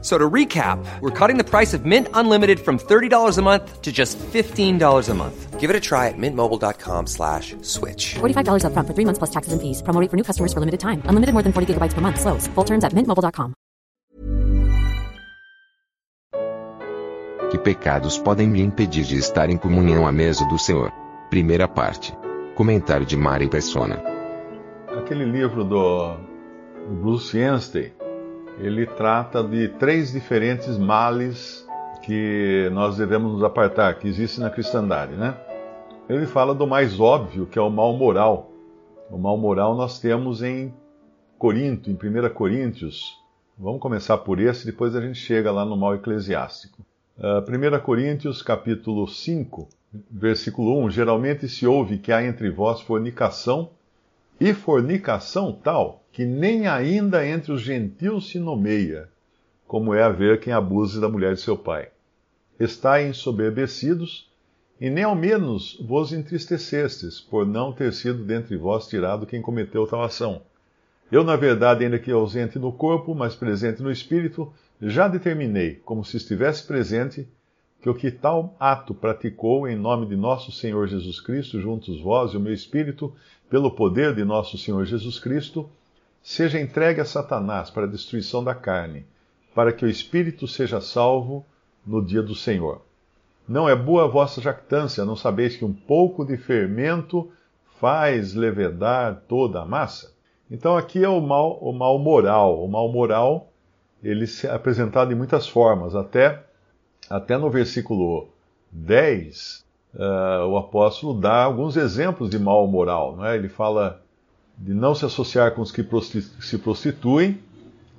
So to recap, we're cutting the price of Mint Unlimited from $30 a month to just $15 a month. Give it a try at mintmobile.com slash switch. $45 upfront for three months plus taxes and fees. Promo rate for new customers for limited time. Unlimited more than 40 gigabytes per month. Slows. Full terms at mintmobile.com. Que pecados podem me impedir de estar em comunhão à mesa do Senhor? Primeira parte. Comentário de Mari Persona. Aquele livro do, do Bruce Anstey, ele trata de três diferentes males que nós devemos nos apartar, que existem na cristandade, né? Ele fala do mais óbvio, que é o mal moral. O mal moral nós temos em Corinto, em 1 Coríntios. Vamos começar por esse, depois a gente chega lá no mal eclesiástico. Uh, 1 Coríntios, capítulo 5, versículo 1. Geralmente se ouve que há entre vós fornicação, e fornicação tal que nem ainda entre os gentios se nomeia, como é haver quem abuse da mulher de seu pai. Estai ensoberbecidos, e nem ao menos vos entristecestes, por não ter sido dentre vós tirado quem cometeu tal ação. Eu, na verdade, ainda que ausente no corpo, mas presente no espírito, já determinei, como se estivesse presente, que o que tal ato praticou em nome de nosso Senhor Jesus Cristo, juntos vós e o meu espírito, pelo poder de nosso Senhor Jesus Cristo, seja entregue a Satanás para a destruição da carne, para que o espírito seja salvo no dia do Senhor. Não é boa a vossa jactância, não sabeis que um pouco de fermento faz levedar toda a massa? Então aqui é o mal, o mal moral. O mal moral ele é apresentado em muitas formas. Até, até no versículo 10, uh, o apóstolo dá alguns exemplos de mal moral. Não é? Ele fala de não se associar com os que se prostituem,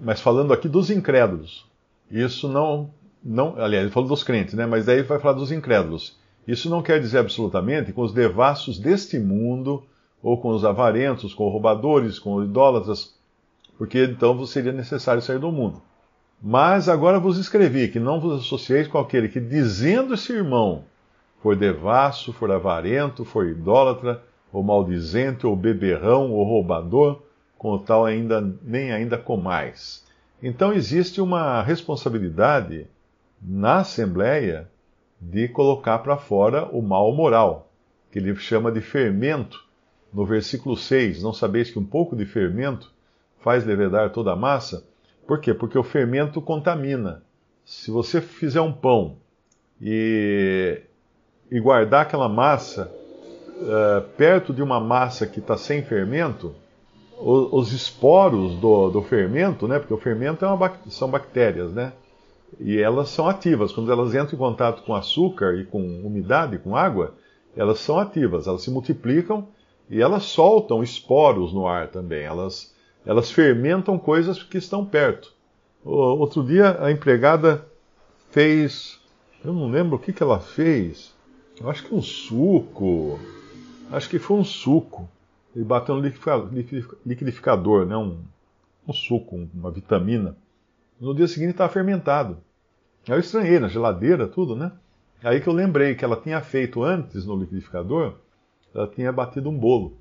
mas falando aqui dos incrédulos. Isso não, não, aliás, ele falou dos crentes, né? Mas daí vai falar dos incrédulos. Isso não quer dizer absolutamente com os devassos deste mundo, ou com os avarentos, com roubadores, com idólatras, porque então seria necessário sair do mundo. Mas agora vos escrevi que não vos associeis com aquele que, dizendo-se irmão, for devasso, for avarento, for idólatra, ou maldizente, ou beberrão, ou roubador, com o tal ainda nem ainda comais. Então existe uma responsabilidade na Assembleia de colocar para fora o mal moral, que ele chama de fermento. No versículo 6, não sabeis que um pouco de fermento faz levedar toda a massa? Por quê? Porque o fermento contamina. Se você fizer um pão e, e guardar aquela massa uh, perto de uma massa que está sem fermento, os, os esporos do, do, fermento, né? Porque o fermento é uma, são bactérias, né? E elas são ativas. Quando elas entram em contato com açúcar e com umidade, com água, elas são ativas. Elas se multiplicam e elas soltam esporos no ar também. Elas, elas fermentam coisas que estão perto. O, outro dia a empregada fez, eu não lembro o que, que ela fez. Eu acho que um suco acho que foi um suco. Ele bateu no liquidificador, né? um, um suco, uma vitamina. No dia seguinte estava fermentado. Aí eu estranhei, na geladeira, tudo, né? Aí que eu lembrei que ela tinha feito antes no liquidificador, ela tinha batido um bolo.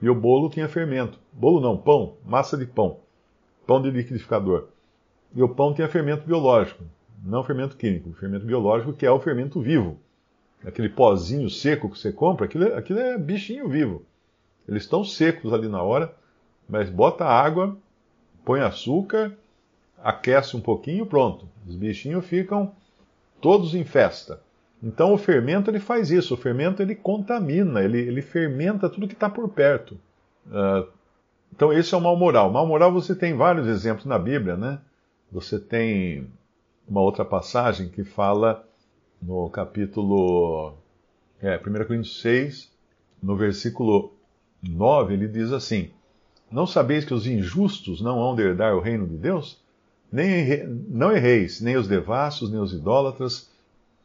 E o bolo tinha fermento. Bolo não, pão, massa de pão. Pão de liquidificador. E o pão tinha fermento biológico, não fermento químico, fermento biológico que é o fermento vivo aquele pozinho seco que você compra, aquilo, é, aquilo é bichinho vivo. Eles estão secos ali na hora, mas bota água, põe açúcar, aquece um pouquinho, pronto. Os bichinhos ficam todos em festa. Então o fermento ele faz isso, o fermento ele contamina, ele, ele fermenta tudo que está por perto. Uh, então esse é o mal moral. Mal moral você tem vários exemplos na Bíblia, né? Você tem uma outra passagem que fala no capítulo é, 1 Coríntios 6, no versículo 9, ele diz assim: Não sabeis que os injustos não hão de herdar o reino de Deus? Nem, não erreis, nem os devassos, nem os idólatras,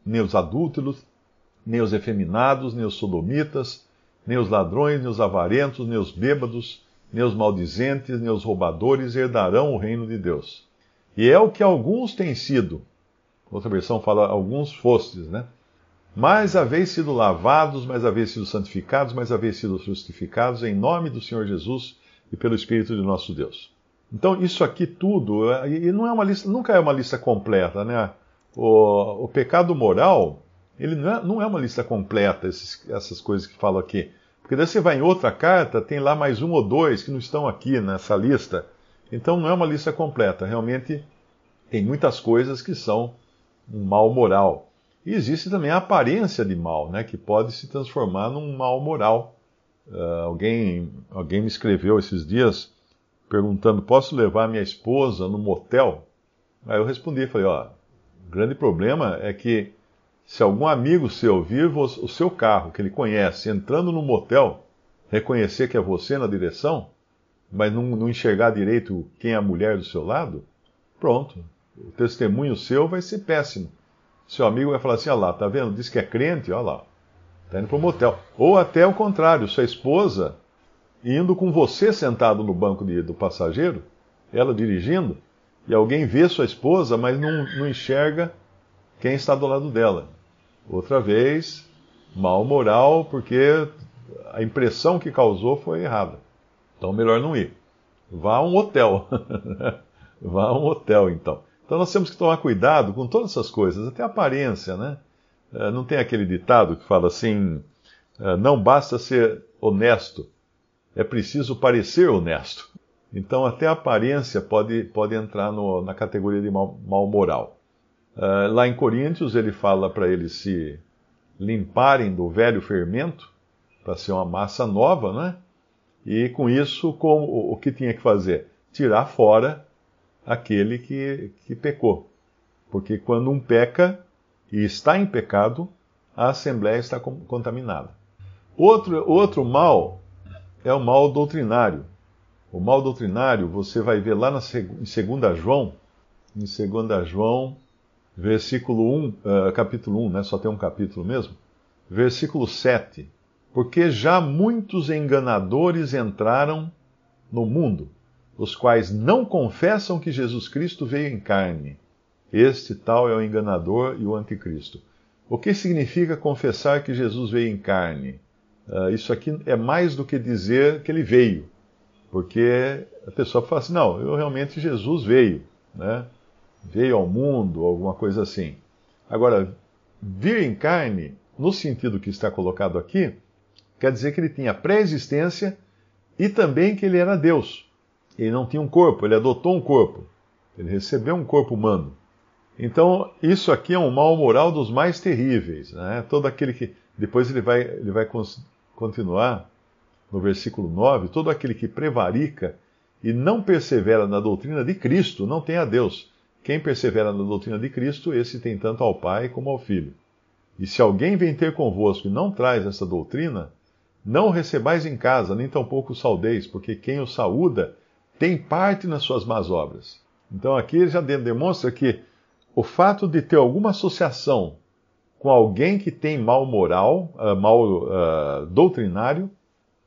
nem os adúlteros, nem os efeminados, nem os sodomitas, nem os ladrões, nem os avarentos, nem os bêbados, nem os maldizentes, nem os roubadores herdarão o reino de Deus. E é o que alguns têm sido. Outra versão fala, alguns fostes, né? Mas haveis sido lavados, mas haveis sido santificados, mas haveis sido justificados em nome do Senhor Jesus e pelo Espírito de nosso Deus. Então, isso aqui tudo, e não é uma lista, nunca é uma lista completa, né? O, o pecado moral, ele não é, não é uma lista completa, esses, essas coisas que falo aqui. Porque daí você vai em outra carta, tem lá mais um ou dois que não estão aqui nessa lista. Então não é uma lista completa. Realmente tem muitas coisas que são um mal moral. E existe também a aparência de mal, né, que pode se transformar num mal moral. Uh, alguém, alguém me escreveu esses dias perguntando: posso levar minha esposa no motel? Aí eu respondi, falei, ó, o grande problema é que se algum amigo seu vir o seu carro, que ele conhece, entrando no motel, reconhecer que é você na direção, mas não, não enxergar direito quem é a mulher do seu lado, pronto. O testemunho seu vai ser péssimo. Seu amigo vai falar assim: olha lá, tá vendo? Diz que é crente, olha lá. Tá indo pro motel. Ou até o contrário, sua esposa indo com você sentado no banco de, do passageiro, ela dirigindo, e alguém vê sua esposa, mas não, não enxerga quem está do lado dela. Outra vez, mal moral, porque a impressão que causou foi errada. Então, melhor não ir. Vá a um hotel. Vá a um hotel, então. Então, nós temos que tomar cuidado com todas essas coisas, até a aparência, né? Eh, não tem aquele ditado que fala assim: eh, não basta ser honesto, é preciso parecer honesto. Então, até a aparência pode, pode entrar no, na categoria de mal, mal moral. Uh, lá em Coríntios, ele fala para eles se limparem do velho fermento, para ser uma massa nova, né? E com isso, com, o, o que tinha que fazer? Tirar fora aquele que, que pecou. Porque quando um peca e está em pecado, a assembleia está contaminada. Outro, outro mal é o mal doutrinário. O mal doutrinário você vai ver lá na, em 2 João, em 2 João, versículo 1, uh, eh, capítulo 1, né? Só tem um capítulo mesmo. Versículo 7. Porque já muitos enganadores entraram no mundo, os quais não confessam que Jesus Cristo veio em carne. Este tal é o enganador e o anticristo. O que significa confessar que Jesus veio em carne? Uh, isso aqui é mais do que dizer que ele veio. Porque a pessoa fala assim, não, eu realmente Jesus veio, né? veio ao mundo, alguma coisa assim. Agora, vir em carne, no sentido que está colocado aqui, quer dizer que ele tinha pré-existência e também que ele era Deus. Ele não tinha um corpo, ele adotou um corpo. Ele recebeu um corpo humano. Então, isso aqui é um mal moral dos mais terríveis. Né? Todo aquele que. Depois ele vai, ele vai continuar no versículo 9: todo aquele que prevarica e não persevera na doutrina de Cristo não tem a Deus. Quem persevera na doutrina de Cristo, esse tem tanto ao Pai como ao Filho. E se alguém vem ter convosco e não traz essa doutrina, não recebais em casa, nem tampouco o saudeis, porque quem o saúda tem parte nas suas más obras. Então aqui ele já demonstra que o fato de ter alguma associação com alguém que tem mal moral, uh, mal uh, doutrinário,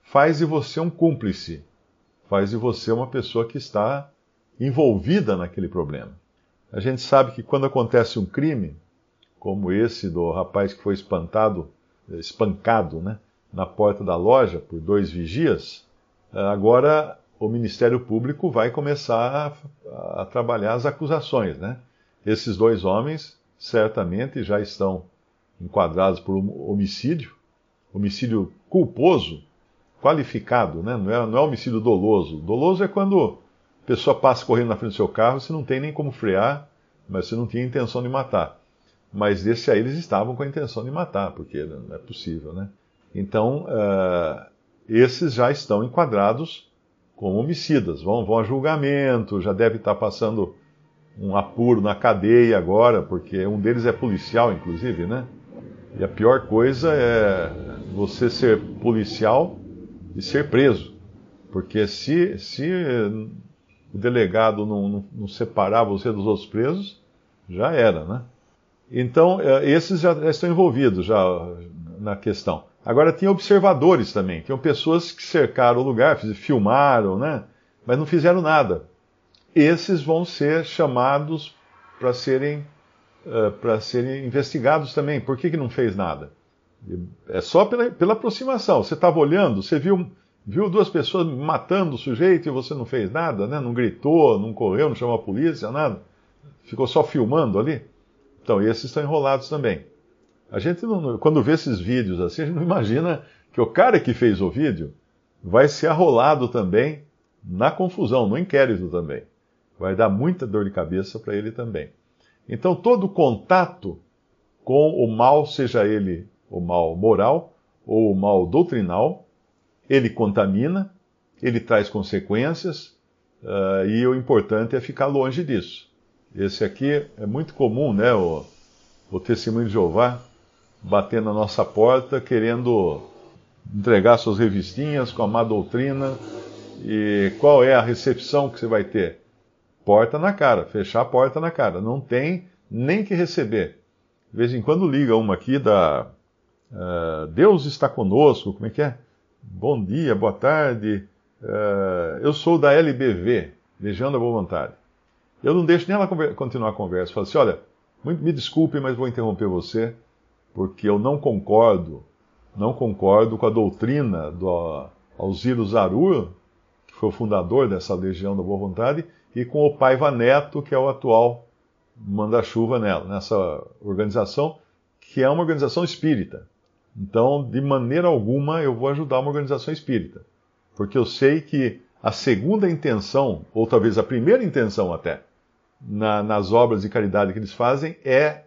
faz de você um cúmplice, faz de você uma pessoa que está envolvida naquele problema. A gente sabe que quando acontece um crime, como esse do rapaz que foi espantado, espancado, né, na porta da loja por dois vigias, agora o Ministério Público vai começar a, a trabalhar as acusações, né? Esses dois homens certamente já estão enquadrados por homicídio, homicídio culposo, qualificado, né? não, é, não é homicídio doloso. Doloso é quando a pessoa passa correndo na frente do seu carro, você não tem nem como frear, mas você não tinha intenção de matar. Mas desse aí eles estavam com a intenção de matar, porque não é possível, né? Então, uh, esses já estão enquadrados como homicidas, vão, vão a julgamento, já deve estar passando um apuro na cadeia agora, porque um deles é policial, inclusive, né? E a pior coisa é você ser policial e ser preso. Porque se, se o delegado não, não, não, separar você dos outros presos, já era, né? Então, é, esses já, estão envolvidos já na questão. Agora, tinha observadores também, tinham pessoas que cercaram o lugar, filmaram, né? Mas não fizeram nada. esses vão ser chamados para serem, uh, para serem investigados também. Por que, que não fez nada? É só pela, pela aproximação. Você estava olhando, você viu, viu duas pessoas matando o sujeito e você não fez nada, né? não gritou, não correu, não chamou a polícia, nada. Ficou só filmando ali. Então, esses estão enrolados também. A gente, não, quando vê esses vídeos assim, a gente não imagina que o cara que fez o vídeo vai ser arrolado também na confusão, no inquérito também. Vai dar muita dor de cabeça para ele também. Então, todo contato com o mal, seja ele o mal moral ou o mal doutrinal, ele contamina, ele traz consequências, uh, e o importante é ficar longe disso. Esse aqui é muito comum, né? O, o testemunho de Jeová bater na nossa porta querendo entregar suas revistinhas com a má doutrina. E qual é a recepção que você vai ter? Porta na cara, fechar a porta na cara. Não tem nem que receber. De vez em quando liga uma aqui da uh, Deus está conosco, como é que é? Bom dia, boa tarde. Uh, eu sou da LBV, Beijando a Boa Vontade. Eu não deixo nem ela continuar a conversa. Falo assim: olha, me desculpe, mas vou interromper você, porque eu não concordo, não concordo com a doutrina do Alziro Zarur, que foi o fundador dessa Legião da Boa Vontade, e com o Paiva Neto, que é o atual manda-chuva nela, nessa organização, que é uma organização espírita. Então, de maneira alguma, eu vou ajudar uma organização espírita. Porque eu sei que a segunda intenção, ou talvez a primeira intenção até, na, nas obras de caridade que eles fazem é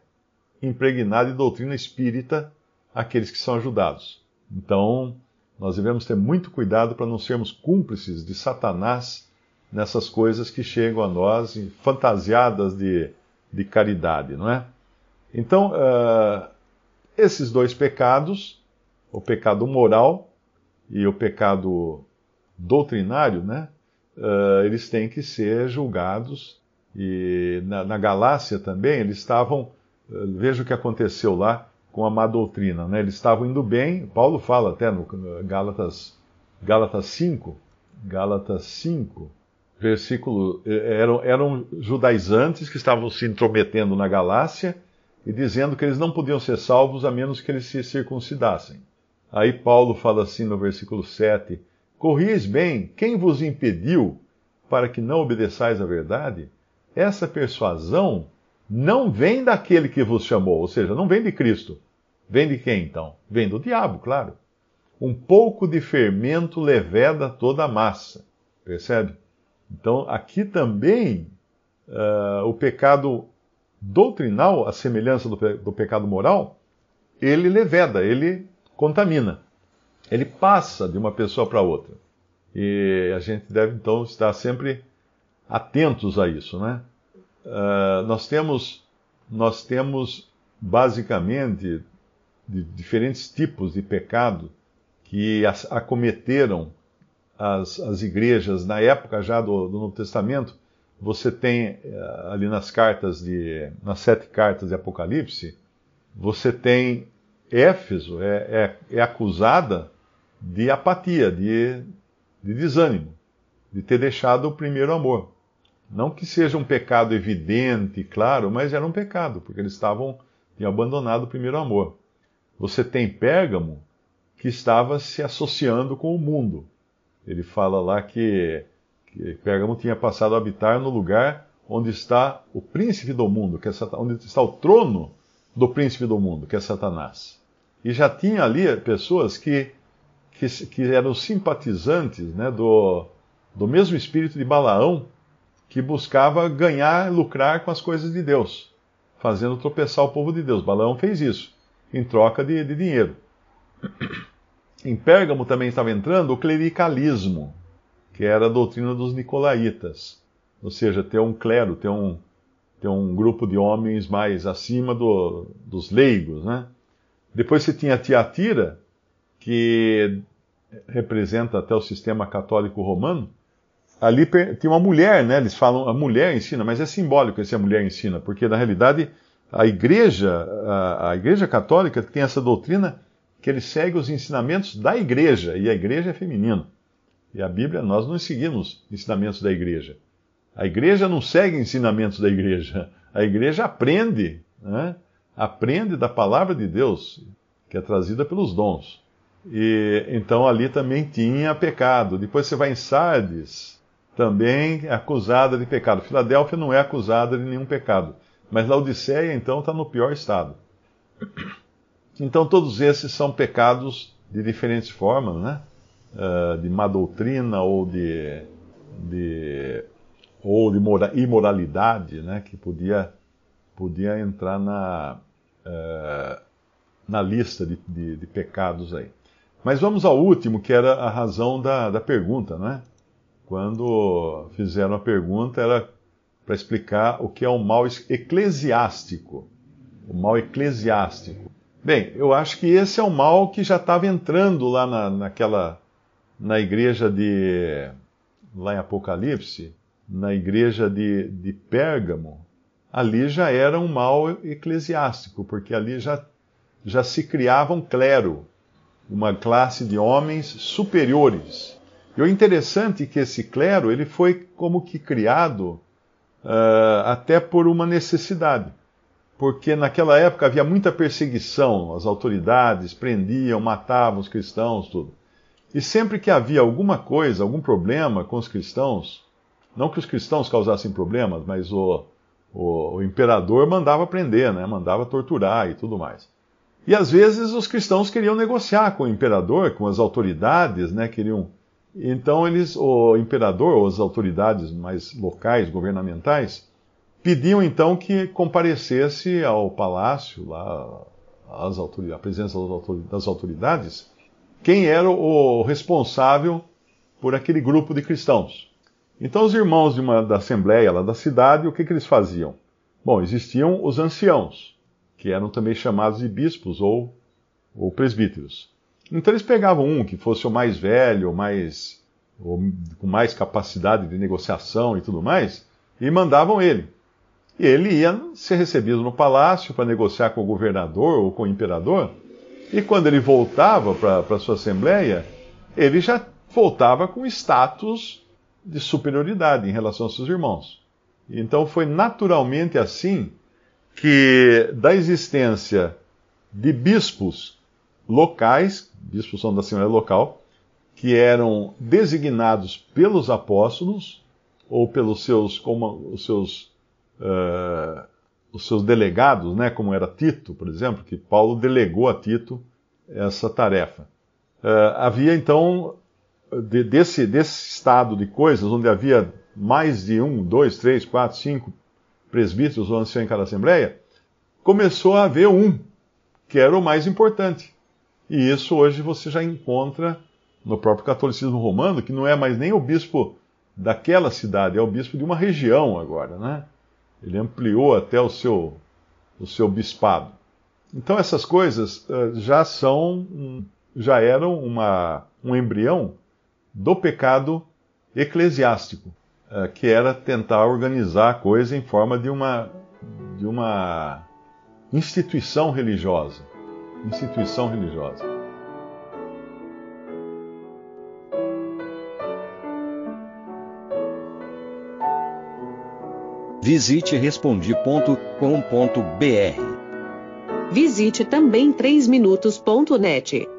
impregnar de doutrina espírita aqueles que são ajudados. Então, nós devemos ter muito cuidado para não sermos cúmplices de Satanás nessas coisas que chegam a nós fantasiadas de, de caridade, não é? Então, uh, esses dois pecados, o pecado moral e o pecado doutrinário, né? Uh, eles têm que ser julgados e na, na Galácia também, eles estavam. Eh, veja o que aconteceu lá com a má doutrina. Né? Eles estavam indo bem, Paulo fala até no Gálatas, Gálatas 5, Gálatas 5, versículo. Eh, eram, eram judaizantes que estavam se intrometendo na Galácia e dizendo que eles não podiam ser salvos a menos que eles se circuncidassem. Aí Paulo fala assim no versículo 7: Corris bem, quem vos impediu para que não obedeçais à verdade? essa persuasão não vem daquele que vos chamou, ou seja, não vem de Cristo. Vem de quem então? Vem do diabo, claro. Um pouco de fermento leveda toda a massa. Percebe? Então, aqui também uh, o pecado doutrinal, a semelhança do, pe do pecado moral, ele leveda, ele contamina. Ele passa de uma pessoa para outra. E a gente deve então estar sempre atentos a isso, né? Uh, nós temos nós temos basicamente diferentes tipos de pecado que acometeram as, as igrejas na época já do, do Novo Testamento. Você tem uh, ali nas cartas de nas sete cartas de Apocalipse, você tem Éfeso é, é, é acusada de apatia, de, de desânimo, de ter deixado o primeiro amor. Não que seja um pecado evidente, claro, mas era um pecado, porque eles estavam tinham abandonado o primeiro amor. Você tem Pérgamo que estava se associando com o mundo. Ele fala lá que, que Pérgamo tinha passado a habitar no lugar onde está o príncipe do mundo, que é onde está o trono do príncipe do mundo, que é Satanás. E já tinha ali pessoas que, que, que eram simpatizantes né, do, do mesmo espírito de Balaão, que buscava ganhar, lucrar com as coisas de Deus, fazendo tropeçar o povo de Deus. Balaão fez isso, em troca de, de dinheiro. Em Pérgamo também estava entrando o clericalismo, que era a doutrina dos nicolaítas, ou seja, ter um clero, ter um, ter um grupo de homens mais acima do, dos leigos. Né? Depois você tinha Tiatira, que representa até o sistema católico romano, ali tinha uma mulher, né? Eles falam a mulher ensina, mas é simbólico esse a mulher ensina, porque na realidade a igreja, a, a igreja católica tem essa doutrina que ele segue os ensinamentos da igreja, e a igreja é feminina. E a Bíblia, nós não seguimos ensinamentos da igreja. A igreja não segue ensinamentos da igreja. A igreja aprende, né? aprende da palavra de Deus, que é trazida pelos dons. E então ali também tinha pecado. Depois você vai em Sardes, também é acusada de pecado. Filadélfia não é acusada de nenhum pecado, mas Laodiceia então está no pior estado. Então todos esses são pecados de diferentes formas, né? Uh, de má doutrina ou de, de ou de imoralidade, né? Que podia podia entrar na uh, na lista de, de, de, pecados aí. Mas vamos ao último, que era a razão da, da pergunta, né? Quando fizeram a pergunta, era para explicar o que é o mal eclesiástico. O mal eclesiástico. Bem, eu acho que esse é o mal que já estava entrando lá na, naquela. na igreja de. lá em Apocalipse, na igreja de, de Pérgamo. Ali já era um mal eclesiástico, porque ali já, já se criava um clero, uma classe de homens superiores. E o interessante é que esse clero ele foi como que criado uh, até por uma necessidade porque naquela época havia muita perseguição, as autoridades prendiam, matavam os cristãos, tudo. E sempre que havia alguma coisa, algum problema com os cristãos, não que os cristãos causassem problemas, mas o, o, o imperador mandava prender, né? mandava torturar e tudo mais. E às vezes os cristãos queriam negociar com o imperador, com as autoridades, né? Queriam. Então eles, o imperador ou as autoridades mais locais, governamentais, Pediam então que comparecesse ao palácio, lá, às autoridades, a presença das autoridades, quem era o responsável por aquele grupo de cristãos. Então, os irmãos de uma, da assembleia lá da cidade, o que, que eles faziam? Bom, existiam os anciãos, que eram também chamados de bispos ou, ou presbíteros. Então, eles pegavam um que fosse o mais velho, mais, com mais capacidade de negociação e tudo mais, e mandavam ele. E ele ia ser recebido no palácio para negociar com o governador ou com o imperador. E quando ele voltava para a sua assembleia, ele já voltava com status de superioridade em relação aos seus irmãos. Então foi naturalmente assim que, da existência de bispos locais, bispos são da Assembleia Local, que eram designados pelos apóstolos ou pelos seus, como, os seus uh, os seus delegados, né, como era Tito, por exemplo, que Paulo delegou a Tito essa tarefa. Uh, havia então, de, desse, desse estado de coisas, onde havia mais de um, dois, três, quatro, cinco presbíteros ou anciãos em cada assembleia, começou a haver um, que era o mais importante. E isso hoje você já encontra no próprio catolicismo romano, que não é mais nem o bispo daquela cidade, é o bispo de uma região agora, né? Ele ampliou até o seu, o seu bispado. Então essas coisas uh, já são, já eram uma, um embrião do pecado eclesiástico, uh, que era tentar organizar a coisa em forma de uma, de uma instituição religiosa. Instituição religiosa. Visite respondi.com.br. Visite também 3minutos.net.